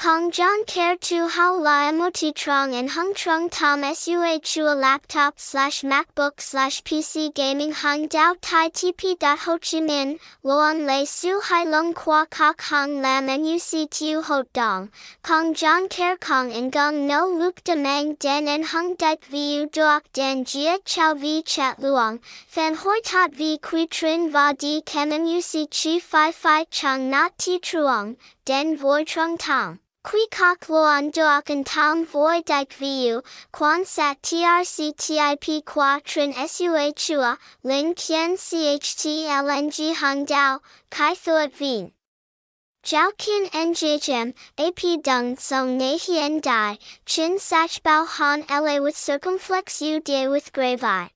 Không Gian Care to how la emoti trong and hung trung tom sua chua laptop slash macbook slash pc gaming hung dao tai tp dot ho chi minh luon lei su hai long qua kok hung lam nuc tiu ho dong Không Gian Care kong and gong no luk de mang den and hung dike vu duok den jia chow vi chat luong fan hoi tot vi qui trin va di kem muc chi fi fi chang not ti truong den voi trung tong Qui kok luon duokan tom voi dike vu, quan sat trc tip qua trin sua chua, lin kien cht lng hung dao, kai thuat vien. Jiao Qian Njhm, AP Dung Song Ne Hien Dai, Chin Sach Bao Han La with circumflex U Dia with grave eye.